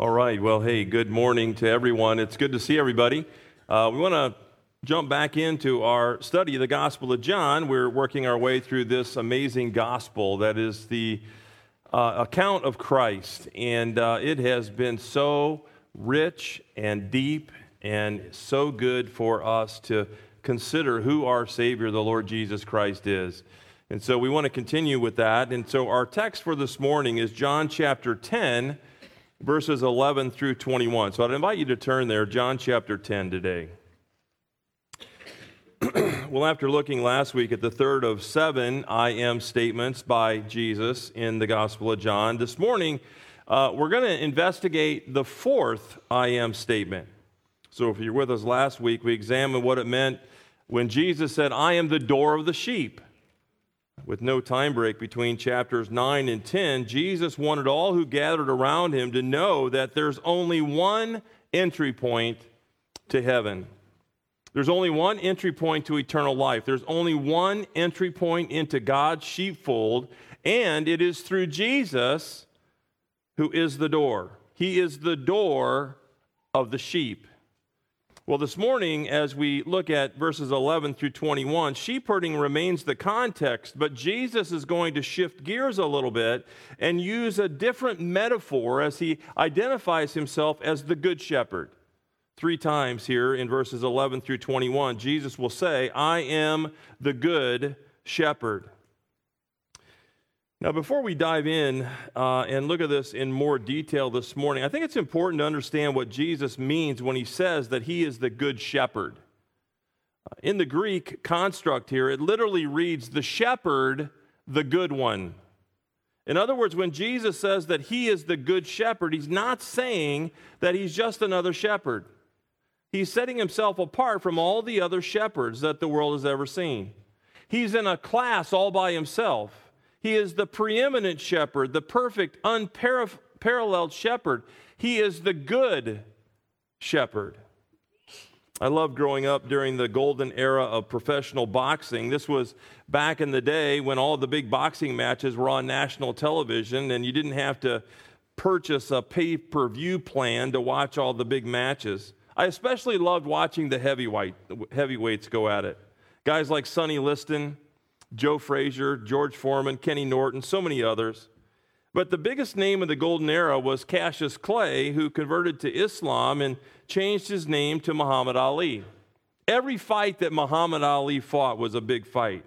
All right. Well, hey, good morning to everyone. It's good to see everybody. Uh, we want to jump back into our study of the Gospel of John. We're working our way through this amazing gospel that is the uh, account of Christ. And uh, it has been so rich and deep and so good for us to consider who our Savior, the Lord Jesus Christ, is. And so we want to continue with that. And so our text for this morning is John chapter 10 verses 11 through 21. So I'd invite you to turn there, John chapter 10 today. well, after looking last week at the third of seven I am statements by Jesus in the Gospel of John, this morning uh, we're going to investigate the fourth I am statement. So if you're with us last week, we examined what it meant when Jesus said, I am the door of the sheep. With no time break between chapters 9 and 10, Jesus wanted all who gathered around him to know that there's only one entry point to heaven. There's only one entry point to eternal life. There's only one entry point into God's sheepfold, and it is through Jesus who is the door. He is the door of the sheep. Well, this morning, as we look at verses 11 through 21, sheep herding remains the context, but Jesus is going to shift gears a little bit and use a different metaphor as he identifies himself as the good shepherd. Three times here in verses 11 through 21, Jesus will say, I am the good shepherd. Now, before we dive in uh, and look at this in more detail this morning, I think it's important to understand what Jesus means when he says that he is the good shepherd. Uh, in the Greek construct here, it literally reads, the shepherd, the good one. In other words, when Jesus says that he is the good shepherd, he's not saying that he's just another shepherd. He's setting himself apart from all the other shepherds that the world has ever seen. He's in a class all by himself. He is the preeminent shepherd, the perfect, unparalleled shepherd. He is the good shepherd. I loved growing up during the golden era of professional boxing. This was back in the day when all the big boxing matches were on national television and you didn't have to purchase a pay per view plan to watch all the big matches. I especially loved watching the heavyweight, heavyweights go at it. Guys like Sonny Liston, Joe Frazier, George Foreman, Kenny Norton, so many others. But the biggest name of the golden era was Cassius Clay, who converted to Islam and changed his name to Muhammad Ali. Every fight that Muhammad Ali fought was a big fight.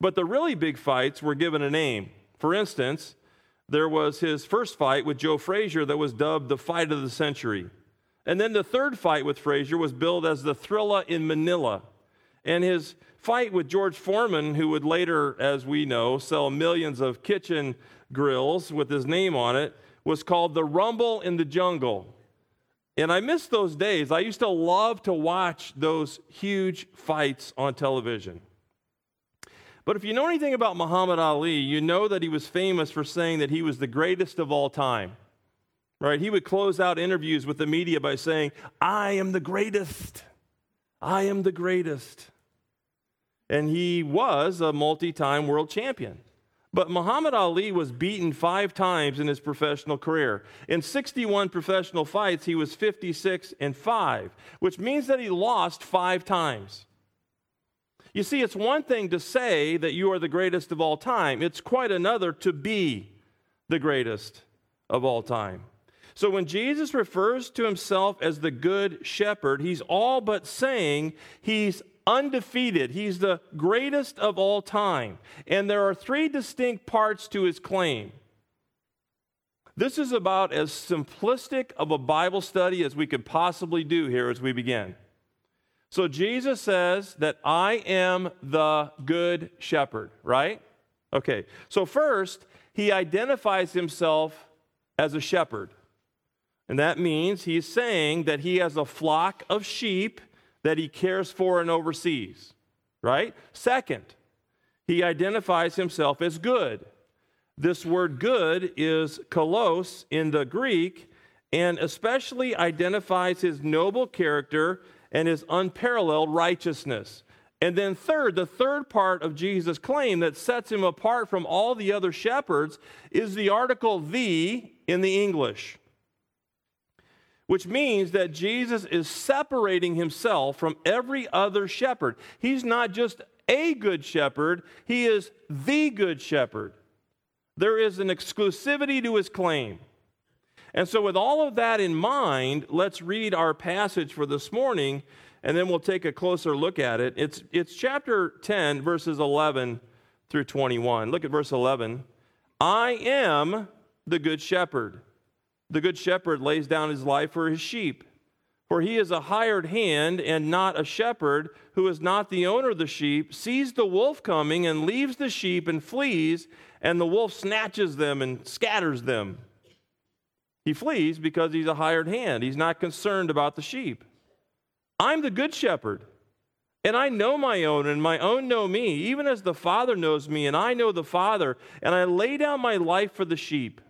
But the really big fights were given a name. For instance, there was his first fight with Joe Frazier that was dubbed the fight of the century. And then the third fight with Frazier was billed as the Thrilla in Manila. And his fight with George Foreman, who would later, as we know, sell millions of kitchen grills with his name on it, was called The Rumble in the Jungle. And I miss those days. I used to love to watch those huge fights on television. But if you know anything about Muhammad Ali, you know that he was famous for saying that he was the greatest of all time. Right? He would close out interviews with the media by saying, I am the greatest. I am the greatest and he was a multi time world champion. But Muhammad Ali was beaten five times in his professional career. In 61 professional fights, he was 56 and 5, which means that he lost five times. You see, it's one thing to say that you are the greatest of all time, it's quite another to be the greatest of all time. So when Jesus refers to himself as the good shepherd, he's all but saying he's undefeated. He's the greatest of all time. And there are three distinct parts to his claim. This is about as simplistic of a Bible study as we could possibly do here as we begin. So Jesus says that I am the good shepherd, right? Okay. So first, he identifies himself as a shepherd. And that means he's saying that he has a flock of sheep that he cares for and oversees, right? Second, he identifies himself as good. This word good is kalos in the Greek and especially identifies his noble character and his unparalleled righteousness. And then, third, the third part of Jesus' claim that sets him apart from all the other shepherds is the article the in the English. Which means that Jesus is separating himself from every other shepherd. He's not just a good shepherd, he is the good shepherd. There is an exclusivity to his claim. And so, with all of that in mind, let's read our passage for this morning, and then we'll take a closer look at it. It's, it's chapter 10, verses 11 through 21. Look at verse 11. I am the good shepherd. The good shepherd lays down his life for his sheep. For he is a hired hand and not a shepherd, who is not the owner of the sheep, sees the wolf coming and leaves the sheep and flees, and the wolf snatches them and scatters them. He flees because he's a hired hand. He's not concerned about the sheep. I'm the good shepherd, and I know my own, and my own know me, even as the Father knows me, and I know the Father, and I lay down my life for the sheep.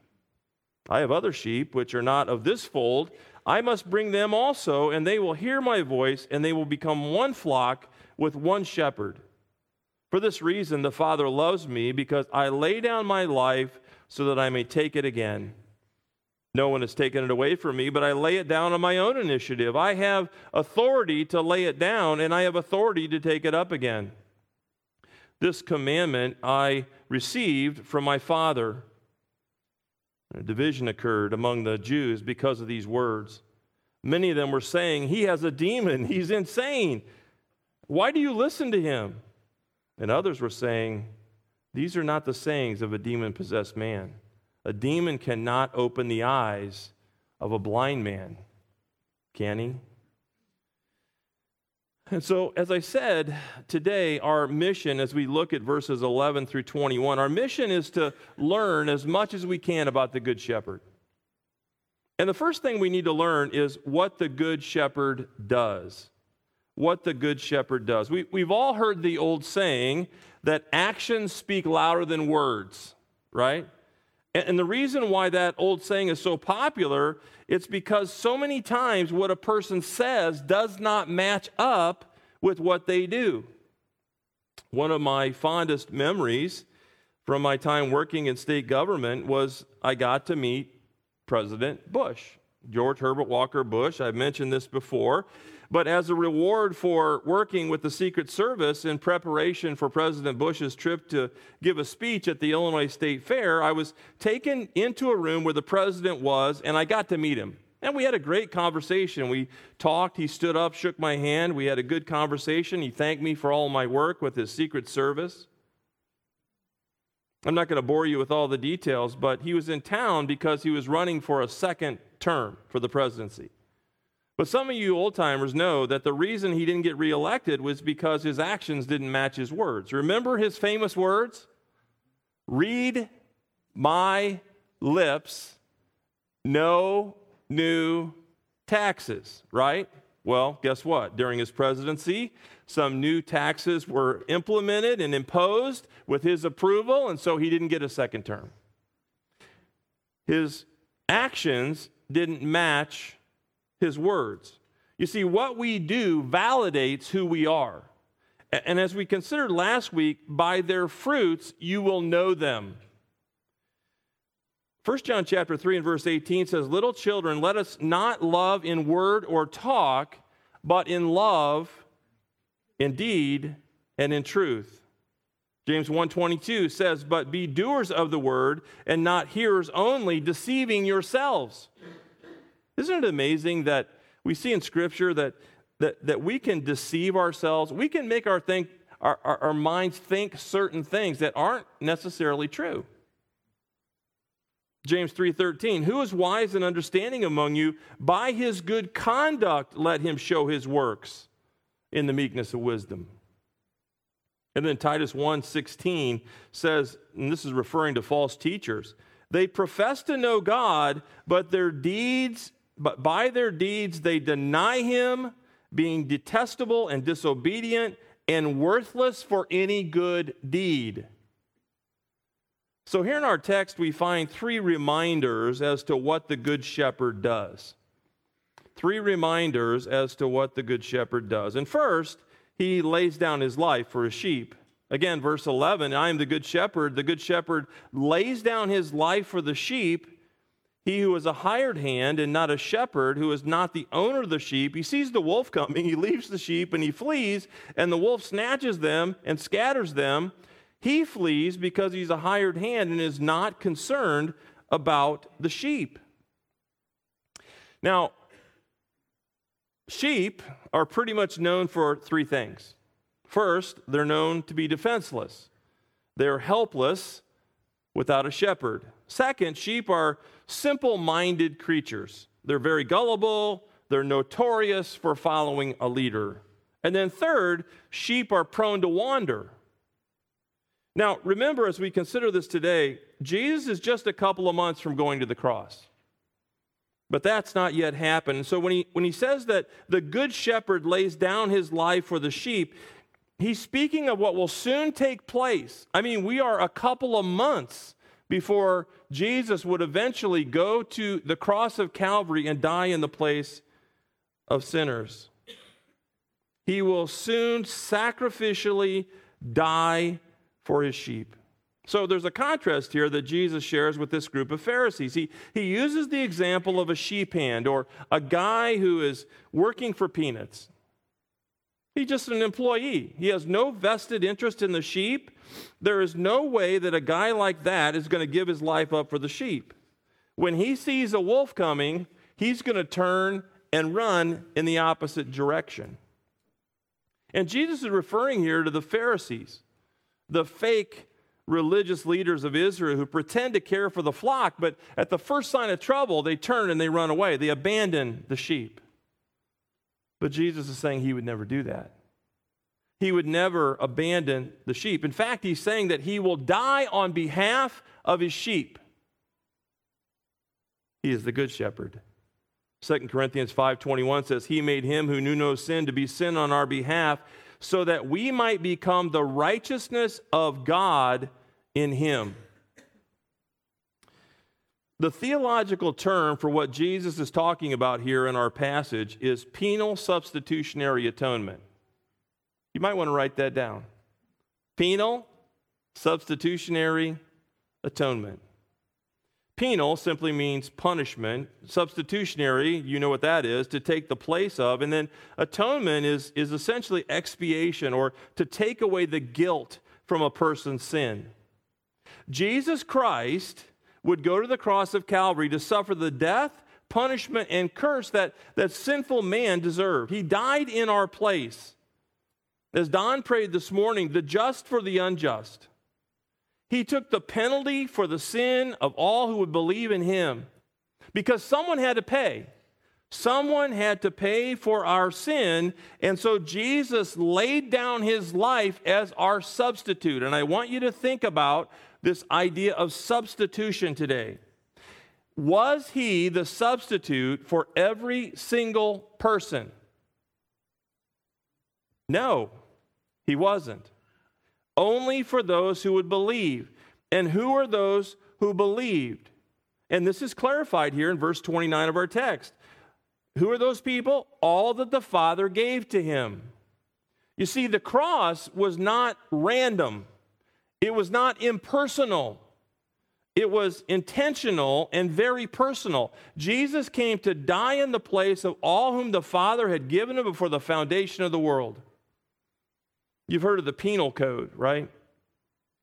I have other sheep which are not of this fold. I must bring them also, and they will hear my voice, and they will become one flock with one shepherd. For this reason, the Father loves me, because I lay down my life so that I may take it again. No one has taken it away from me, but I lay it down on my own initiative. I have authority to lay it down, and I have authority to take it up again. This commandment I received from my Father. A division occurred among the Jews because of these words. Many of them were saying, He has a demon, he's insane. Why do you listen to him? And others were saying, These are not the sayings of a demon possessed man. A demon cannot open the eyes of a blind man, can he? And so, as I said, today our mission, as we look at verses 11 through 21, our mission is to learn as much as we can about the Good Shepherd. And the first thing we need to learn is what the Good Shepherd does. What the Good Shepherd does. We, we've all heard the old saying that actions speak louder than words, right? And, the reason why that old saying is so popular it's because so many times what a person says does not match up with what they do. One of my fondest memories from my time working in state government was I got to meet President Bush, George Herbert Walker Bush. I've mentioned this before. But as a reward for working with the Secret Service in preparation for President Bush's trip to give a speech at the Illinois State Fair, I was taken into a room where the president was, and I got to meet him. And we had a great conversation. We talked. He stood up, shook my hand. We had a good conversation. He thanked me for all my work with his Secret Service. I'm not going to bore you with all the details, but he was in town because he was running for a second term for the presidency. But some of you old timers know that the reason he didn't get reelected was because his actions didn't match his words. Remember his famous words? Read my lips, no new taxes, right? Well, guess what? During his presidency, some new taxes were implemented and imposed with his approval, and so he didn't get a second term. His actions didn't match his words. You see, what we do validates who we are. And as we considered last week, by their fruits you will know them. 1 John chapter 3 and verse 18 says, Little children, let us not love in word or talk, but in love, in deed, and in truth. James 1:22 says, "But be doers of the word and not hearers only, deceiving yourselves." Isn't it amazing that we see in Scripture that, that, that we can deceive ourselves? We can make our, think, our, our, our minds think certain things that aren't necessarily true. James 3:13 Who is wise and understanding among you by his good conduct let him show his works in the meekness of wisdom. And then Titus 1:16 says and this is referring to false teachers they profess to know God but their deeds but by their deeds they deny him, being detestable and disobedient and worthless for any good deed. So, here in our text, we find three reminders as to what the Good Shepherd does. Three reminders as to what the Good Shepherd does. And first, he lays down his life for his sheep. Again, verse 11 I am the Good Shepherd. The Good Shepherd lays down his life for the sheep he who is a hired hand and not a shepherd, who is not the owner of the sheep, he sees the wolf coming, he leaves the sheep and he flees, and the wolf snatches them and scatters them. He flees because he's a hired hand and is not concerned about the sheep. Now, sheep are pretty much known for three things. First, they're known to be defenseless, they're helpless without a shepherd. Second, sheep are simple minded creatures. They're very gullible, they're notorious for following a leader. And then, third, sheep are prone to wander. Now, remember, as we consider this today, Jesus is just a couple of months from going to the cross. But that's not yet happened. So when he, when he says that the good shepherd lays down his life for the sheep, he's speaking of what will soon take place. I mean, we are a couple of months before Jesus would eventually go to the cross of Calvary and die in the place of sinners. He will soon sacrificially die for his sheep. So there's a contrast here that Jesus shares with this group of Pharisees. He, he uses the example of a sheep hand or a guy who is working for peanuts. He's just an employee. He has no vested interest in the sheep. There is no way that a guy like that is going to give his life up for the sheep. When he sees a wolf coming, he's going to turn and run in the opposite direction. And Jesus is referring here to the Pharisees, the fake religious leaders of Israel who pretend to care for the flock, but at the first sign of trouble, they turn and they run away. They abandon the sheep. But Jesus is saying he would never do that. He would never abandon the sheep. In fact, he's saying that he will die on behalf of his sheep. He is the good shepherd. 2 Corinthians 5:21 says, "He made him who knew no sin to be sin on our behalf, so that we might become the righteousness of God in him." The theological term for what Jesus is talking about here in our passage is penal substitutionary atonement. You might want to write that down. Penal substitutionary atonement. Penal simply means punishment. Substitutionary, you know what that is, to take the place of. And then atonement is, is essentially expiation or to take away the guilt from a person's sin. Jesus Christ would go to the cross of Calvary to suffer the death, punishment, and curse that, that sinful man deserved. He died in our place. As Don prayed this morning, the just for the unjust. He took the penalty for the sin of all who would believe in him because someone had to pay. Someone had to pay for our sin, and so Jesus laid down his life as our substitute. And I want you to think about this idea of substitution today. Was he the substitute for every single person? No, he wasn't. Only for those who would believe. And who are those who believed? And this is clarified here in verse 29 of our text. Who are those people? All that the Father gave to him. You see, the cross was not random. It was not impersonal, it was intentional and very personal. Jesus came to die in the place of all whom the Father had given him before the foundation of the world. You've heard of the penal code, right?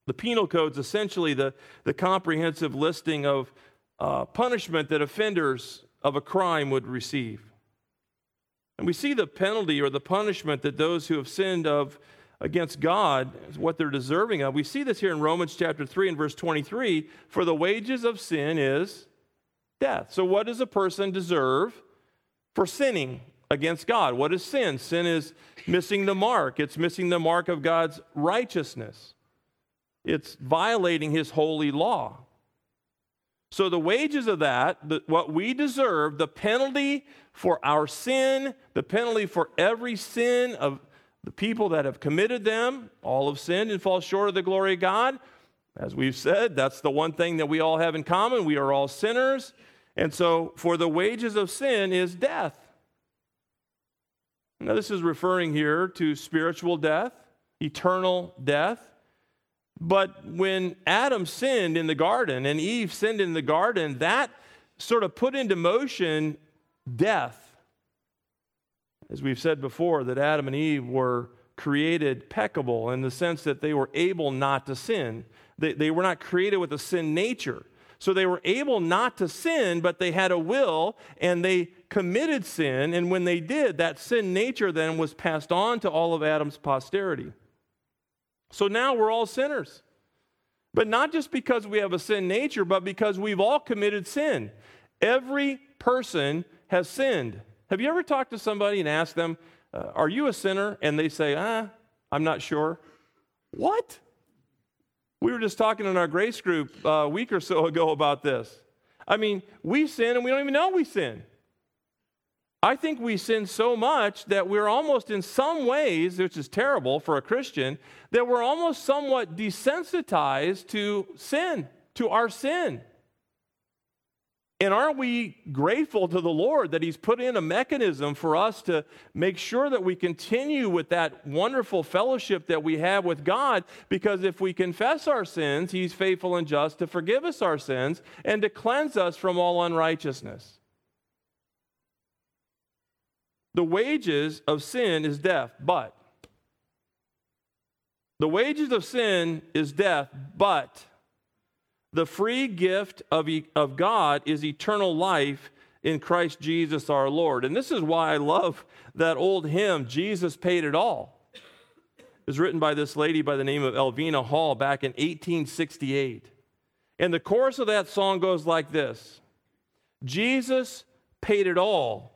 The penal code is essentially the, the comprehensive listing of uh, punishment that offenders of a crime would receive. And we see the penalty or the punishment that those who have sinned of against God is what they're deserving of. We see this here in Romans chapter 3 and verse 23 for the wages of sin is death. So, what does a person deserve for sinning against God? What is sin? Sin is missing the mark, it's missing the mark of God's righteousness, it's violating his holy law. So, the wages of that, the, what we deserve, the penalty for our sin, the penalty for every sin of the people that have committed them, all have sinned and fall short of the glory of God. As we've said, that's the one thing that we all have in common. We are all sinners. And so, for the wages of sin is death. Now, this is referring here to spiritual death, eternal death. But when Adam sinned in the garden and Eve sinned in the garden, that sort of put into motion death. As we've said before, that Adam and Eve were created peccable in the sense that they were able not to sin. They, they were not created with a sin nature. So they were able not to sin, but they had a will and they committed sin. And when they did, that sin nature then was passed on to all of Adam's posterity. So now we're all sinners. But not just because we have a sin nature, but because we've all committed sin. Every person has sinned. Have you ever talked to somebody and asked them, uh, Are you a sinner? And they say, Ah, I'm not sure. What? We were just talking in our grace group uh, a week or so ago about this. I mean, we sin and we don't even know we sin. I think we sin so much that we're almost, in some ways, which is terrible for a Christian, that we're almost somewhat desensitized to sin, to our sin. And aren't we grateful to the Lord that He's put in a mechanism for us to make sure that we continue with that wonderful fellowship that we have with God? Because if we confess our sins, He's faithful and just to forgive us our sins and to cleanse us from all unrighteousness. The wages of sin is death, but the wages of sin is death, but the free gift of, of God is eternal life in Christ Jesus our Lord. And this is why I love that old hymn, Jesus Paid It All. It was written by this lady by the name of Elvina Hall back in 1868. And the chorus of that song goes like this Jesus paid it all.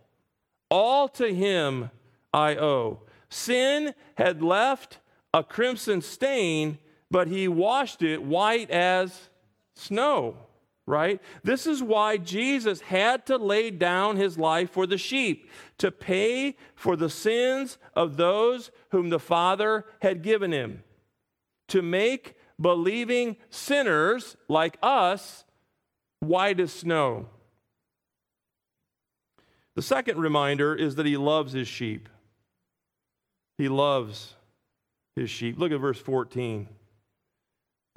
All to him I owe. Sin had left a crimson stain, but he washed it white as snow, right? This is why Jesus had to lay down his life for the sheep, to pay for the sins of those whom the Father had given him, to make believing sinners like us white as snow. The second reminder is that he loves his sheep. He loves his sheep. Look at verse 14.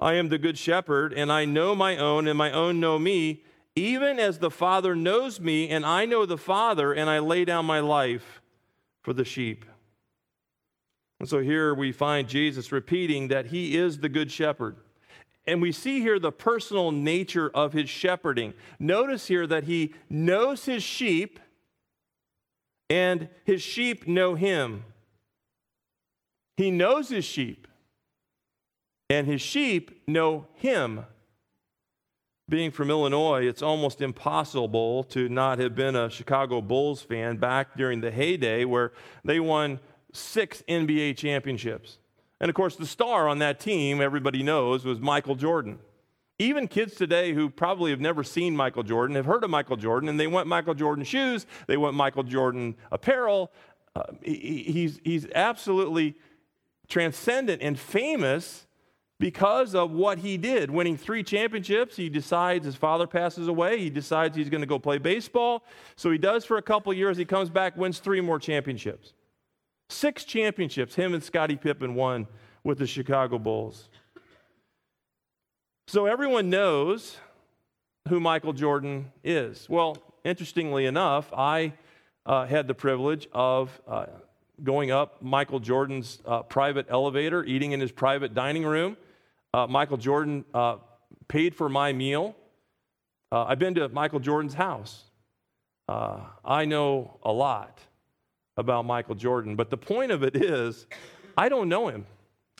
I am the good shepherd, and I know my own, and my own know me, even as the Father knows me, and I know the Father, and I lay down my life for the sheep. And so here we find Jesus repeating that he is the good shepherd. And we see here the personal nature of his shepherding. Notice here that he knows his sheep, and his sheep know him. He knows his sheep and his sheep know him. Being from Illinois, it's almost impossible to not have been a Chicago Bulls fan back during the heyday where they won six NBA championships. And of course, the star on that team, everybody knows, was Michael Jordan. Even kids today who probably have never seen Michael Jordan have heard of Michael Jordan, and they want Michael Jordan shoes, they want Michael Jordan apparel. Uh, he, he's, he's absolutely transcendent and famous because of what he did. Winning three championships, he decides his father passes away. He decides he's going to go play baseball. So he does for a couple years. He comes back, wins three more championships. Six championships, him and Scottie Pippen won with the Chicago Bulls. So everyone knows who Michael Jordan is. Well, interestingly enough, I uh, had the privilege of uh, going up Michael Jordan's uh, private elevator, eating in his private dining room. Uh, Michael Jordan uh, paid for my meal. Uh, I've been to Michael Jordan's house. Uh, I know a lot about Michael Jordan, but the point of it is, I don't know him.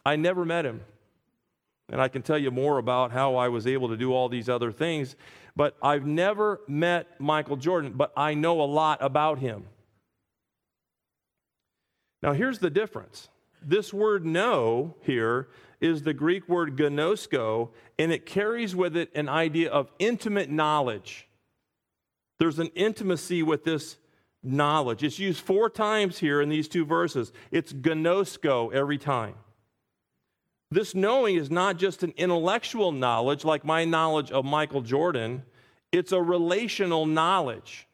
I never met him. And I can tell you more about how I was able to do all these other things, but I've never met Michael Jordan, but I know a lot about him. Now, here's the difference this word know here is the Greek word ginosko, and it carries with it an idea of intimate knowledge. There's an intimacy with this knowledge. It's used four times here in these two verses. It's ginosko every time. This knowing is not just an intellectual knowledge like my knowledge of Michael Jordan, it's a relational knowledge.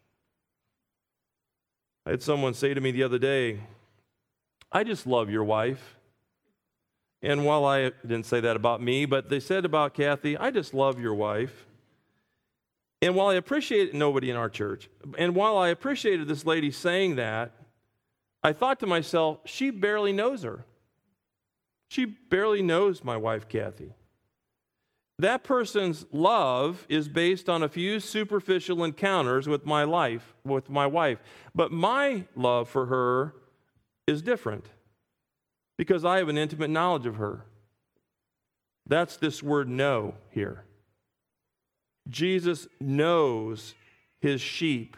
I had someone say to me the other day, I just love your wife. And while I didn't say that about me, but they said about Kathy, I just love your wife. And while I appreciate nobody in our church, and while I appreciated this lady saying that, I thought to myself, she barely knows her. She barely knows my wife, Kathy. That person's love is based on a few superficial encounters with my life, with my wife. But my love for her is different because I have an intimate knowledge of her. That's this word know here. Jesus knows his sheep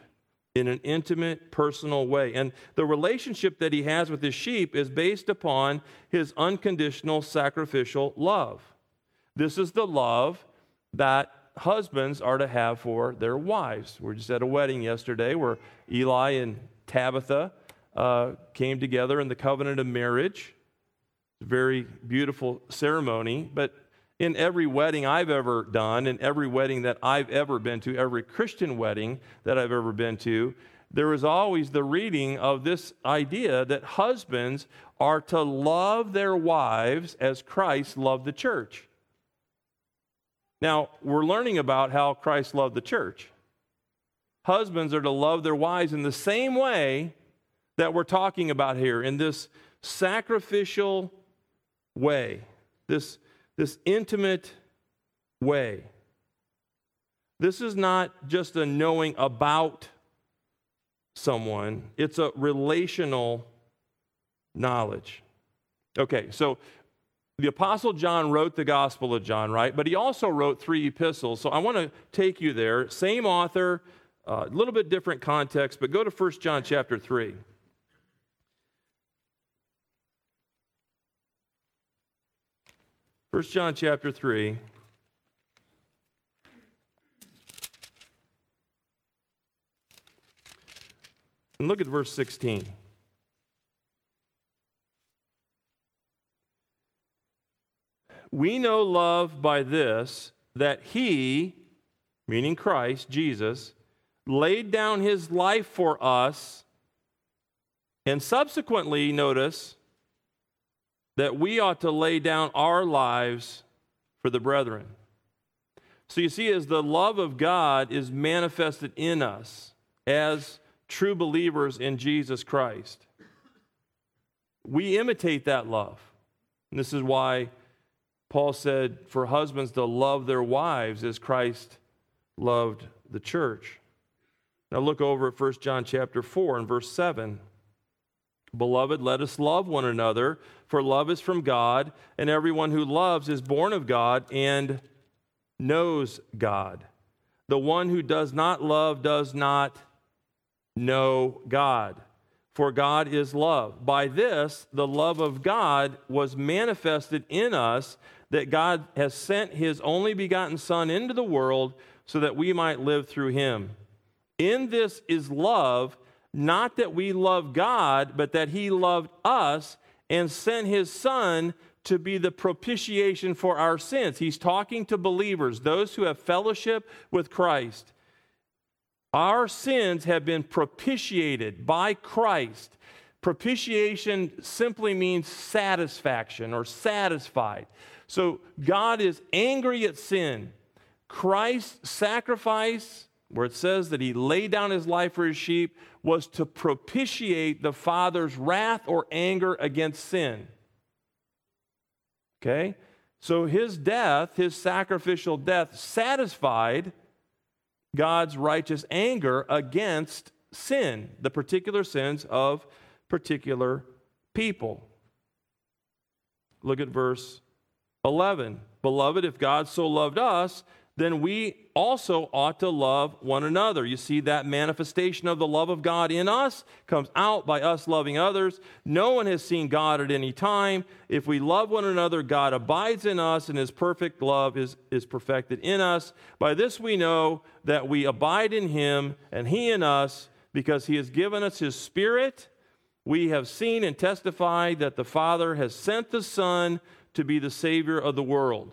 in an intimate, personal way. And the relationship that he has with his sheep is based upon his unconditional sacrificial love. This is the love that husbands are to have for their wives. We are just at a wedding yesterday where Eli and Tabitha uh, came together in the covenant of marriage. Very beautiful ceremony, but in every wedding I've ever done, in every wedding that I've ever been to, every Christian wedding that I've ever been to, there is always the reading of this idea that husbands are to love their wives as Christ loved the church. Now, we're learning about how Christ loved the church. Husbands are to love their wives in the same way that we're talking about here, in this sacrificial way, this this intimate way. This is not just a knowing about someone, it's a relational knowledge. Okay, so the Apostle John wrote the Gospel of John, right? But he also wrote three epistles. So I want to take you there. Same author, a uh, little bit different context, but go to 1 John chapter 3. 1 John chapter 3. And look at verse 16. We know love by this, that he, meaning Christ, Jesus, laid down his life for us, and subsequently, notice, that we ought to lay down our lives for the brethren. So you see, as the love of God is manifested in us as true believers in Jesus Christ, we imitate that love. And this is why Paul said for husbands to love their wives as Christ loved the church. Now look over at 1 John chapter 4 and verse 7. Beloved, let us love one another, for love is from God, and everyone who loves is born of God and knows God. The one who does not love does not know God, for God is love. By this, the love of God was manifested in us, that God has sent his only begotten Son into the world so that we might live through him. In this is love not that we love God, but that He loved us and sent His Son to be the propitiation for our sins. He's talking to believers, those who have fellowship with Christ. Our sins have been propitiated by Christ. Propitiation simply means satisfaction or satisfied. So God is angry at sin. Christ's sacrifice, where it says that he laid down his life for his sheep, was to propitiate the Father's wrath or anger against sin. Okay? So his death, his sacrificial death, satisfied God's righteous anger against sin, the particular sins of particular people. Look at verse 11. Beloved, if God so loved us, then we also ought to love one another. You see, that manifestation of the love of God in us comes out by us loving others. No one has seen God at any time. If we love one another, God abides in us, and his perfect love is, is perfected in us. By this we know that we abide in him, and he in us, because he has given us his Spirit. We have seen and testified that the Father has sent the Son to be the Savior of the world.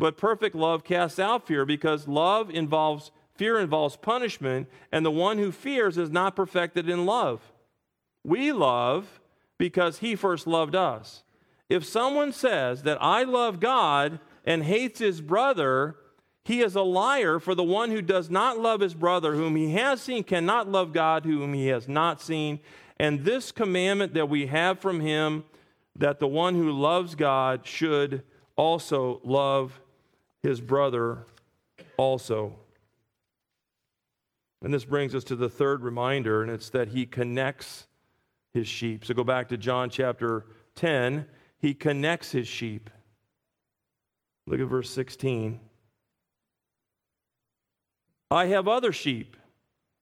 but perfect love casts out fear, because love involves fear involves punishment, and the one who fears is not perfected in love. We love because he first loved us. If someone says that I love God and hates his brother, he is a liar, for the one who does not love his brother whom he has seen cannot love God whom he has not seen. And this commandment that we have from him, that the one who loves God should also love his brother also. And this brings us to the third reminder, and it's that he connects his sheep. So go back to John chapter 10. He connects his sheep. Look at verse 16. I have other sheep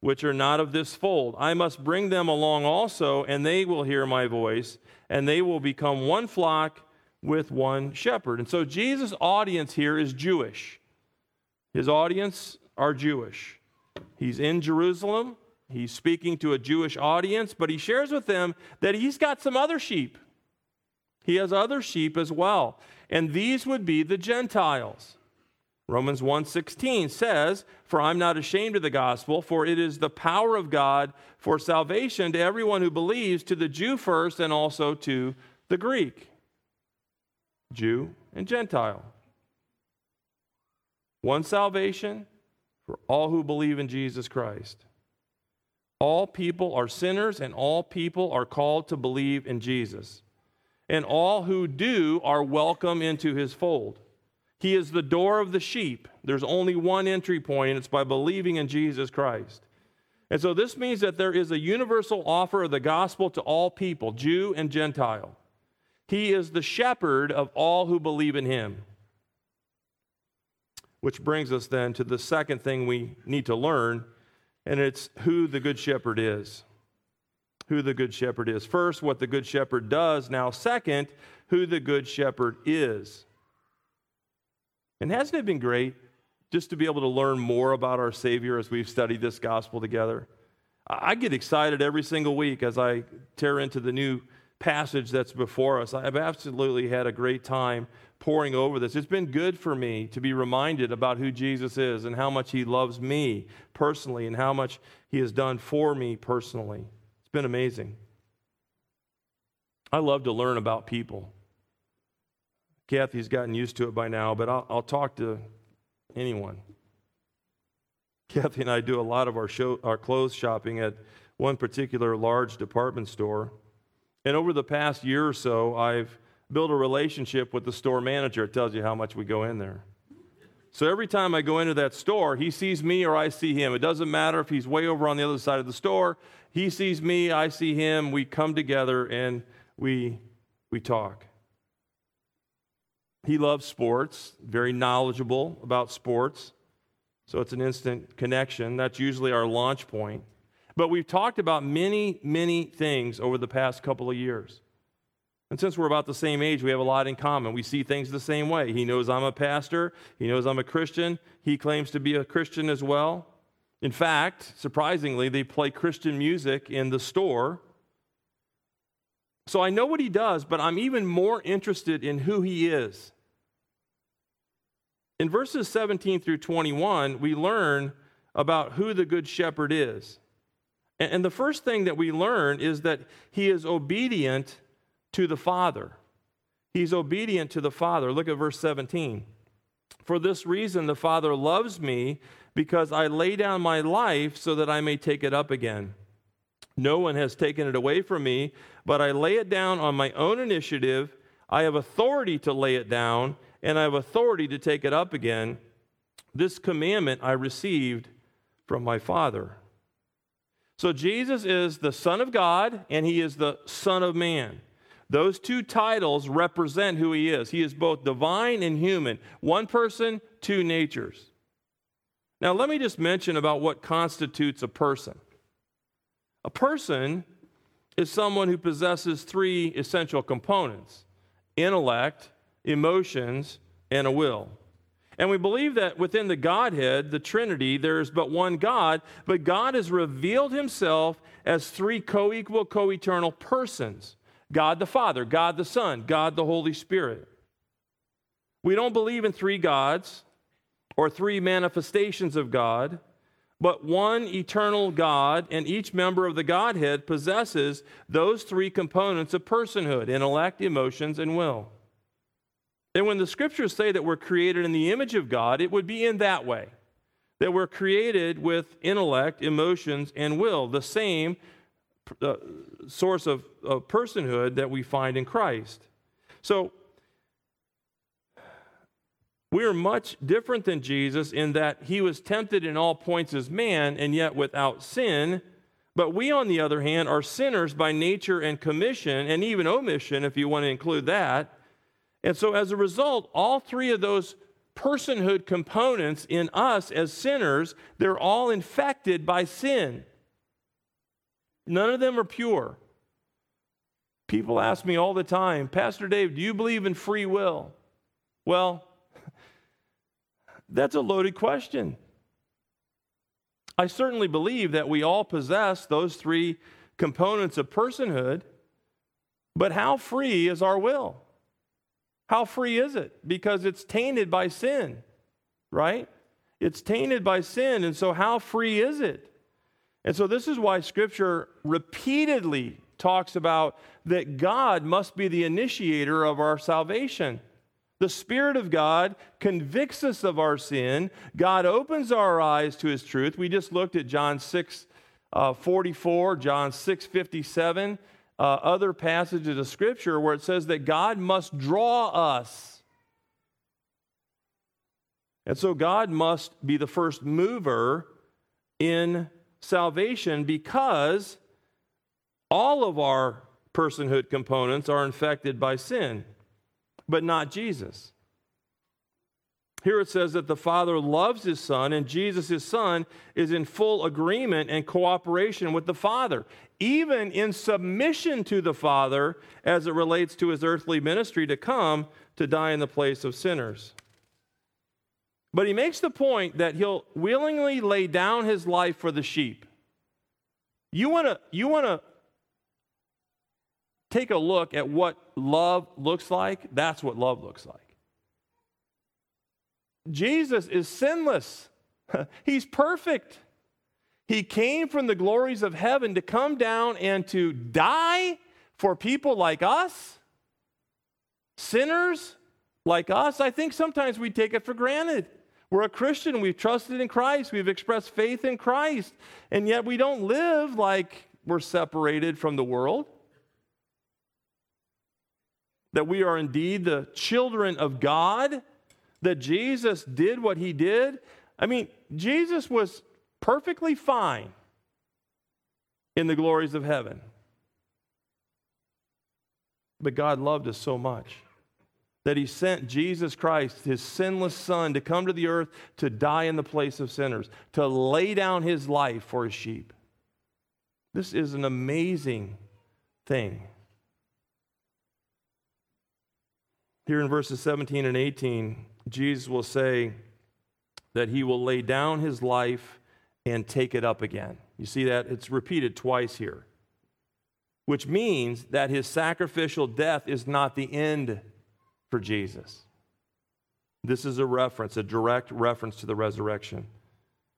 which are not of this fold. I must bring them along also, and they will hear my voice, and they will become one flock with one shepherd. And so Jesus' audience here is Jewish. His audience are Jewish. He's in Jerusalem. He's speaking to a Jewish audience, but he shares with them that he's got some other sheep. He has other sheep as well. And these would be the Gentiles. Romans 1:16 says, "For I'm not ashamed of the gospel, for it is the power of God for salvation to everyone who believes, to the Jew first and also to the Greek." Jew and Gentile. One salvation for all who believe in Jesus Christ. All people are sinners and all people are called to believe in Jesus. And all who do are welcome into his fold. He is the door of the sheep. There's only one entry point, and it's by believing in Jesus Christ. And so this means that there is a universal offer of the gospel to all people, Jew and Gentile. He is the shepherd of all who believe in him. Which brings us then to the second thing we need to learn, and it's who the good shepherd is. Who the good shepherd is. First, what the good shepherd does. Now, second, who the good shepherd is. And hasn't it been great just to be able to learn more about our Savior as we've studied this gospel together? I get excited every single week as I tear into the new passage that's before us. I've absolutely had a great time poring over this. It's been good for me to be reminded about who Jesus is and how much He loves me personally and how much He has done for me personally. It's been amazing. I love to learn about people. Kathy's gotten used to it by now, but I'll, I'll talk to anyone. Kathy and I do a lot of our, show, our clothes shopping at one particular large department store. And over the past year or so, I've built a relationship with the store manager. It tells you how much we go in there. So every time I go into that store, he sees me or I see him. It doesn't matter if he's way over on the other side of the store. He sees me, I see him. We come together and we, we talk. He loves sports, very knowledgeable about sports. So it's an instant connection. That's usually our launch point. But we've talked about many, many things over the past couple of years. And since we're about the same age, we have a lot in common. We see things the same way. He knows I'm a pastor, he knows I'm a Christian. He claims to be a Christian as well. In fact, surprisingly, they play Christian music in the store. So I know what he does, but I'm even more interested in who he is. In verses 17 through 21, we learn about who the Good Shepherd is. And the first thing that we learn is that he is obedient to the Father. He's obedient to the Father. Look at verse 17. For this reason, the Father loves me because I lay down my life so that I may take it up again. No one has taken it away from me, but I lay it down on my own initiative. I have authority to lay it down, and I have authority to take it up again. This commandment I received from my Father. So Jesus is the Son of God, and he is the Son of Man. Those two titles represent who he is. He is both divine and human, one person, two natures. Now, let me just mention about what constitutes a person. A person is someone who possesses three essential components intellect, emotions, and a will. And we believe that within the Godhead, the Trinity, there's but one God, but God has revealed himself as three co equal, co eternal persons God the Father, God the Son, God the Holy Spirit. We don't believe in three gods or three manifestations of God, but one eternal God, and each member of the Godhead possesses those three components of personhood intellect, emotions, and will. And when the scriptures say that we're created in the image of God, it would be in that way that we're created with intellect, emotions, and will, the same uh, source of, of personhood that we find in Christ. So, we are much different than Jesus in that he was tempted in all points as man and yet without sin. But we, on the other hand, are sinners by nature and commission, and even omission, if you want to include that. And so, as a result, all three of those personhood components in us as sinners, they're all infected by sin. None of them are pure. People ask me all the time, Pastor Dave, do you believe in free will? Well, that's a loaded question. I certainly believe that we all possess those three components of personhood, but how free is our will? How free is it? Because it's tainted by sin, right? It's tainted by sin, and so how free is it? And so this is why Scripture repeatedly talks about that God must be the initiator of our salvation. The Spirit of God convicts us of our sin. God opens our eyes to His truth. We just looked at John 6 uh, 44, John 6 57, uh, other passages of Scripture where it says that God must draw us. And so God must be the first mover in salvation because all of our personhood components are infected by sin but not Jesus. Here it says that the Father loves his Son, and Jesus, his Son, is in full agreement and cooperation with the Father, even in submission to the Father as it relates to his earthly ministry to come to die in the place of sinners. But he makes the point that he'll willingly lay down his life for the sheep. You want to you want to take a look at what love looks like, that's what love looks like. Jesus is sinless, he's perfect. He came from the glories of heaven to come down and to die for people like us, sinners like us. I think sometimes we take it for granted. We're a Christian, we've trusted in Christ, we've expressed faith in Christ, and yet we don't live like we're separated from the world that we are indeed the children of God, that Jesus did what he did. I mean, Jesus was perfectly fine in the glories of heaven. But God loved us so much that he sent Jesus Christ, his sinless son, to come to the earth to die in the place of sinners, to lay down his life for his sheep. This is an amazing thing. Here in verses 17 and 18, Jesus will say that he will lay down his life and take it up again. You see that? It's repeated twice here, which means that his sacrificial death is not the end for Jesus. This is a reference, a direct reference to the resurrection.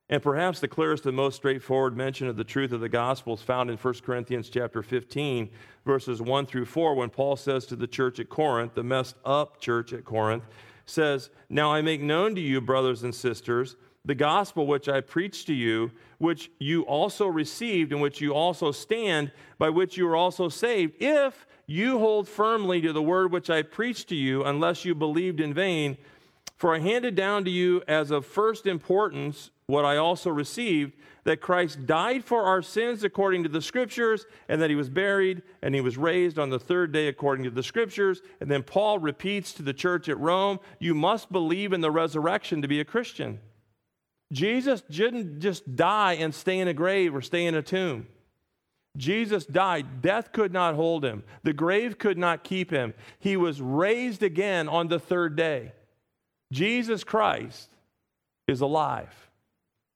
And perhaps the clearest and most straightforward mention of the truth of the gospel is found in 1 Corinthians chapter 15, verses 1 through 4, when Paul says to the church at Corinth, the messed up church at Corinth, says, Now I make known to you, brothers and sisters, the gospel which I preached to you, which you also received, in which you also stand, by which you are also saved, if you hold firmly to the word which I preached to you, unless you believed in vain. For I handed down to you as of first importance what I also received that Christ died for our sins according to the scriptures, and that he was buried, and he was raised on the third day according to the scriptures. And then Paul repeats to the church at Rome you must believe in the resurrection to be a Christian. Jesus didn't just die and stay in a grave or stay in a tomb. Jesus died. Death could not hold him, the grave could not keep him. He was raised again on the third day. Jesus Christ is alive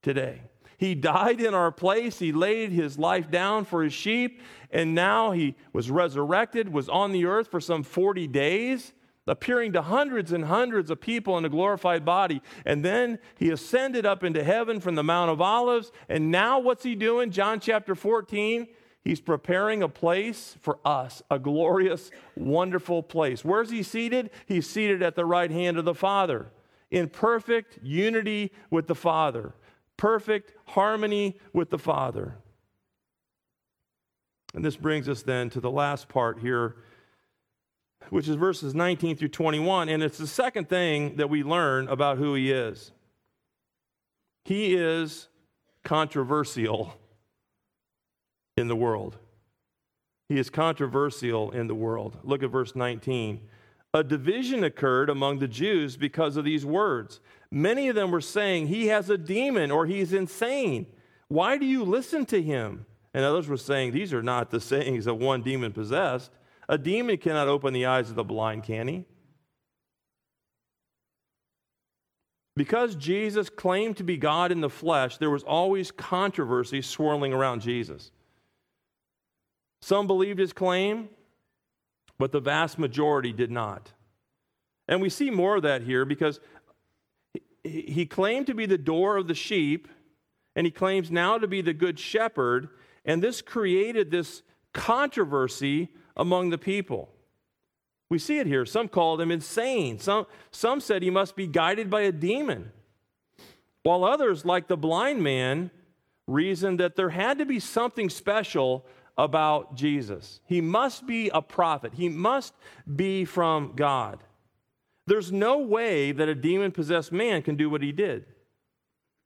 today. He died in our place. He laid his life down for his sheep, and now he was resurrected, was on the earth for some 40 days, appearing to hundreds and hundreds of people in a glorified body. And then he ascended up into heaven from the Mount of Olives. And now what's he doing? John chapter 14. He's preparing a place for us, a glorious, wonderful place. Where's he seated? He's seated at the right hand of the Father in perfect unity with the Father, perfect harmony with the Father. And this brings us then to the last part here, which is verses 19 through 21. And it's the second thing that we learn about who he is. He is controversial in the world. He is controversial in the world. Look at verse 19. A division occurred among the Jews because of these words. Many of them were saying, He has a demon or he's insane. Why do you listen to him? And others were saying, These are not the sayings of one demon possessed. A demon cannot open the eyes of the blind, can he? Because Jesus claimed to be God in the flesh, there was always controversy swirling around Jesus. Some believed his claim, but the vast majority did not. And we see more of that here because he claimed to be the door of the sheep, and he claims now to be the good shepherd, and this created this controversy among the people. We see it here. Some called him insane. Some, some said he must be guided by a demon. While others, like the blind man, reasoned that there had to be something special about Jesus. He must be a prophet, he must be from God. There's no way that a demon possessed man can do what he did.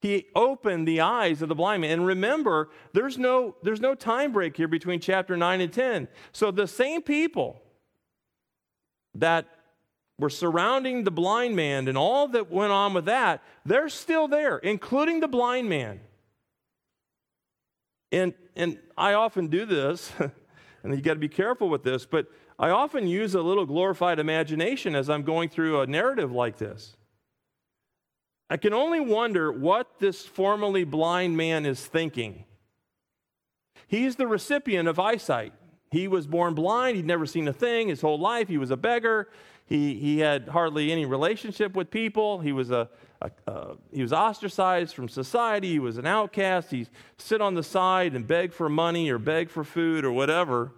He opened the eyes of the blind man. And remember, there's no, there's no time break here between chapter 9 and 10. So the same people that were surrounding the blind man and all that went on with that, they're still there, including the blind man. And, and I often do this, and you got to be careful with this, but I often use a little glorified imagination as I'm going through a narrative like this. I can only wonder what this formerly blind man is thinking. He's the recipient of eyesight. He was born blind, he'd never seen a thing his whole life, he was a beggar. He, he had hardly any relationship with people. He was, a, a, he was ostracized from society. He was an outcast. He'd sit on the side and beg for money or beg for food or whatever.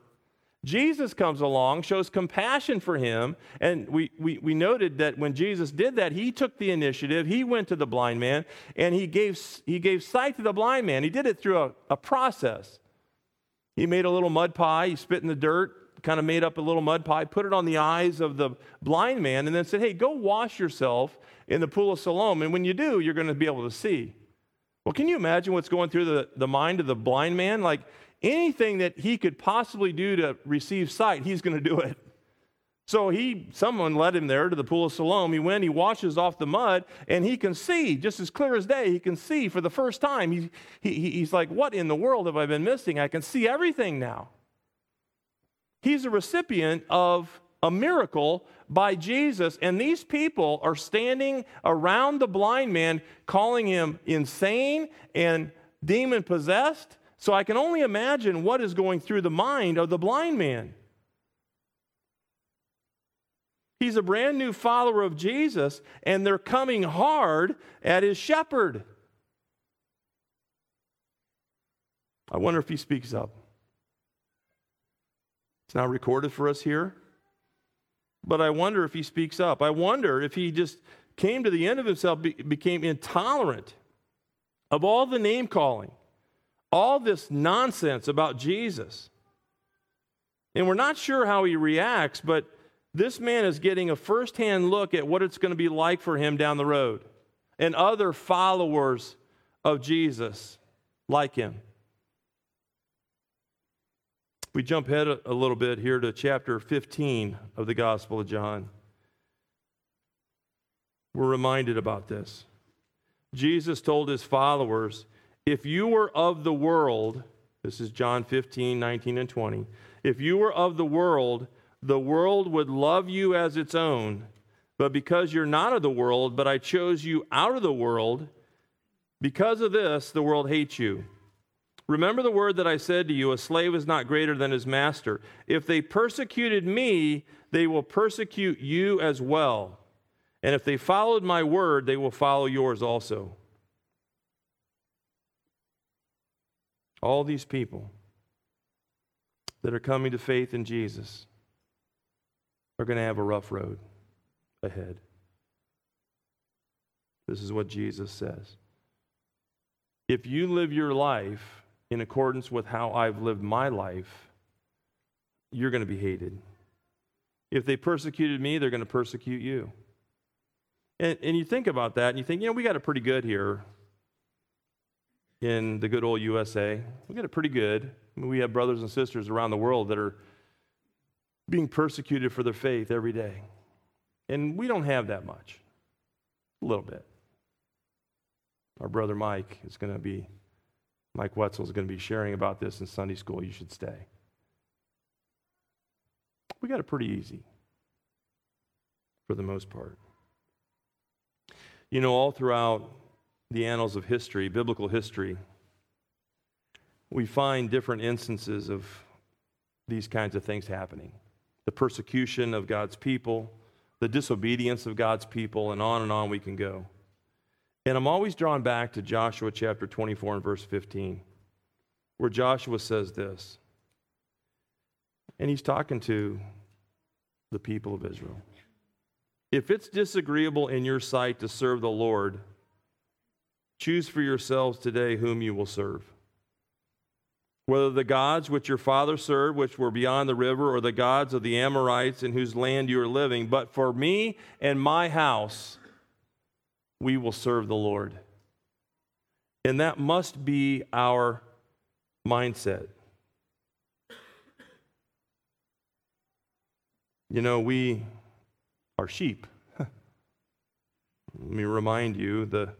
Jesus comes along, shows compassion for him, and we, we, we noted that when Jesus did that, he took the initiative. He went to the blind man and he gave, he gave sight to the blind man. He did it through a, a process. He made a little mud pie, he spit in the dirt, kind of made up a little mud pie, put it on the eyes of the blind man, and then said, Hey, go wash yourself in the pool of Siloam. And when you do, you're going to be able to see. Well, can you imagine what's going through the, the mind of the blind man? Like anything that he could possibly do to receive sight, he's going to do it. So he, someone led him there to the pool of Siloam. He went, he washes off the mud, and he can see, just as clear as day, he can see for the first time. He, he, he's like, What in the world have I been missing? I can see everything now. He's a recipient of a miracle by Jesus, and these people are standing around the blind man, calling him insane and demon possessed. So I can only imagine what is going through the mind of the blind man. He's a brand new follower of Jesus, and they're coming hard at his shepherd. I wonder if he speaks up. It's not recorded for us here. But I wonder if he speaks up. I wonder if he just came to the end of himself, be, became intolerant of all the name calling, all this nonsense about Jesus. And we're not sure how he reacts, but this man is getting a firsthand look at what it's going to be like for him down the road and other followers of Jesus like him. We jump ahead a little bit here to chapter 15 of the Gospel of John. We're reminded about this. Jesus told his followers, If you were of the world, this is John 15, 19, and 20. If you were of the world, the world would love you as its own. But because you're not of the world, but I chose you out of the world, because of this, the world hates you. Remember the word that I said to you a slave is not greater than his master. If they persecuted me, they will persecute you as well. And if they followed my word, they will follow yours also. All these people that are coming to faith in Jesus are going to have a rough road ahead. This is what Jesus says. If you live your life in accordance with how I've lived my life, you're going to be hated. If they persecuted me, they're going to persecute you. And, and you think about that and you think, you know, we got it pretty good here in the good old USA. We got it pretty good. I mean, we have brothers and sisters around the world that are being persecuted for their faith every day. And we don't have that much. A little bit. Our brother Mike is going to be, Mike Wetzel is going to be sharing about this in Sunday school. You should stay. We got it pretty easy for the most part. You know, all throughout the annals of history, biblical history, we find different instances of these kinds of things happening the persecution of God's people, the disobedience of God's people, and on and on we can go. And I'm always drawn back to Joshua chapter 24 and verse 15, where Joshua says this. And he's talking to the people of Israel. If it's disagreeable in your sight to serve the Lord, choose for yourselves today whom you will serve. Whether the gods which your father served, which were beyond the river, or the gods of the Amorites in whose land you are living, but for me and my house, we will serve the Lord. And that must be our mindset. You know, we are sheep. Let me remind you the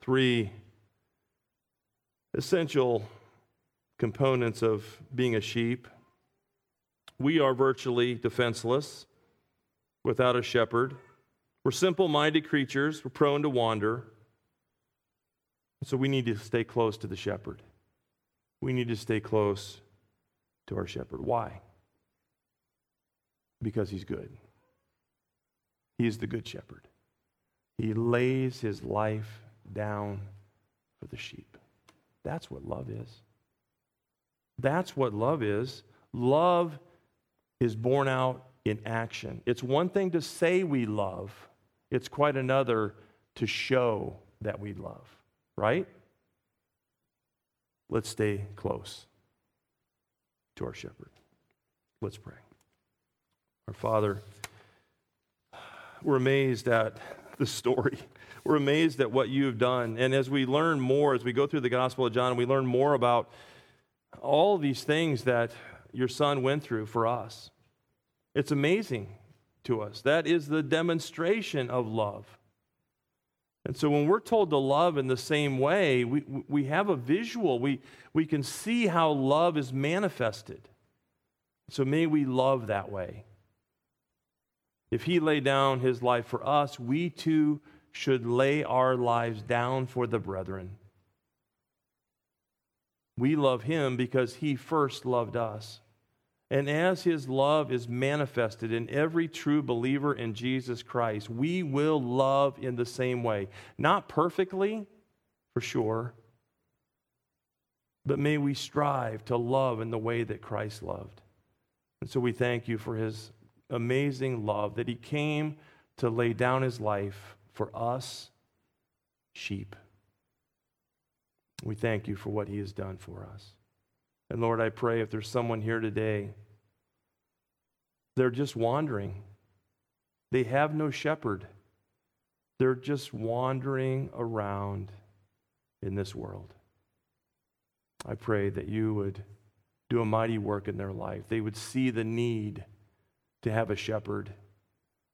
three essential components of being a sheep. We are virtually defenseless without a shepherd. We're simple minded creatures, we're prone to wander. So we need to stay close to the shepherd. We need to stay close to our shepherd. Why? because he's good. He is the good shepherd. He lays his life down for the sheep. That's what love is. That's what love is. Love is born out in action. It's one thing to say we love, it's quite another to show that we love, right? Let's stay close to our shepherd. Let's pray. Our Father, we're amazed at the story. We're amazed at what you have done. And as we learn more, as we go through the Gospel of John, we learn more about all these things that your son went through for us. It's amazing to us. That is the demonstration of love. And so when we're told to love in the same way, we, we have a visual. We, we can see how love is manifested. So may we love that way. If he laid down his life for us, we too should lay our lives down for the brethren. We love him because he first loved us. And as his love is manifested in every true believer in Jesus Christ, we will love in the same way. Not perfectly, for sure, but may we strive to love in the way that Christ loved. And so we thank you for his amazing love that he came to lay down his life for us, sheep. We thank you for what he has done for us. And Lord, I pray if there's someone here today, they're just wandering. They have no shepherd. They're just wandering around in this world. I pray that you would do a mighty work in their life. They would see the need to have a shepherd.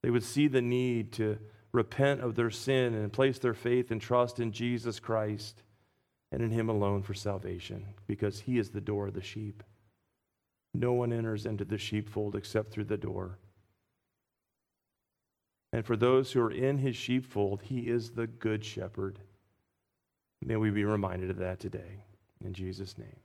They would see the need to repent of their sin and place their faith and trust in Jesus Christ and in Him alone for salvation because He is the door of the sheep. No one enters into the sheepfold except through the door. And for those who are in his sheepfold, he is the good shepherd. May we be reminded of that today. In Jesus' name.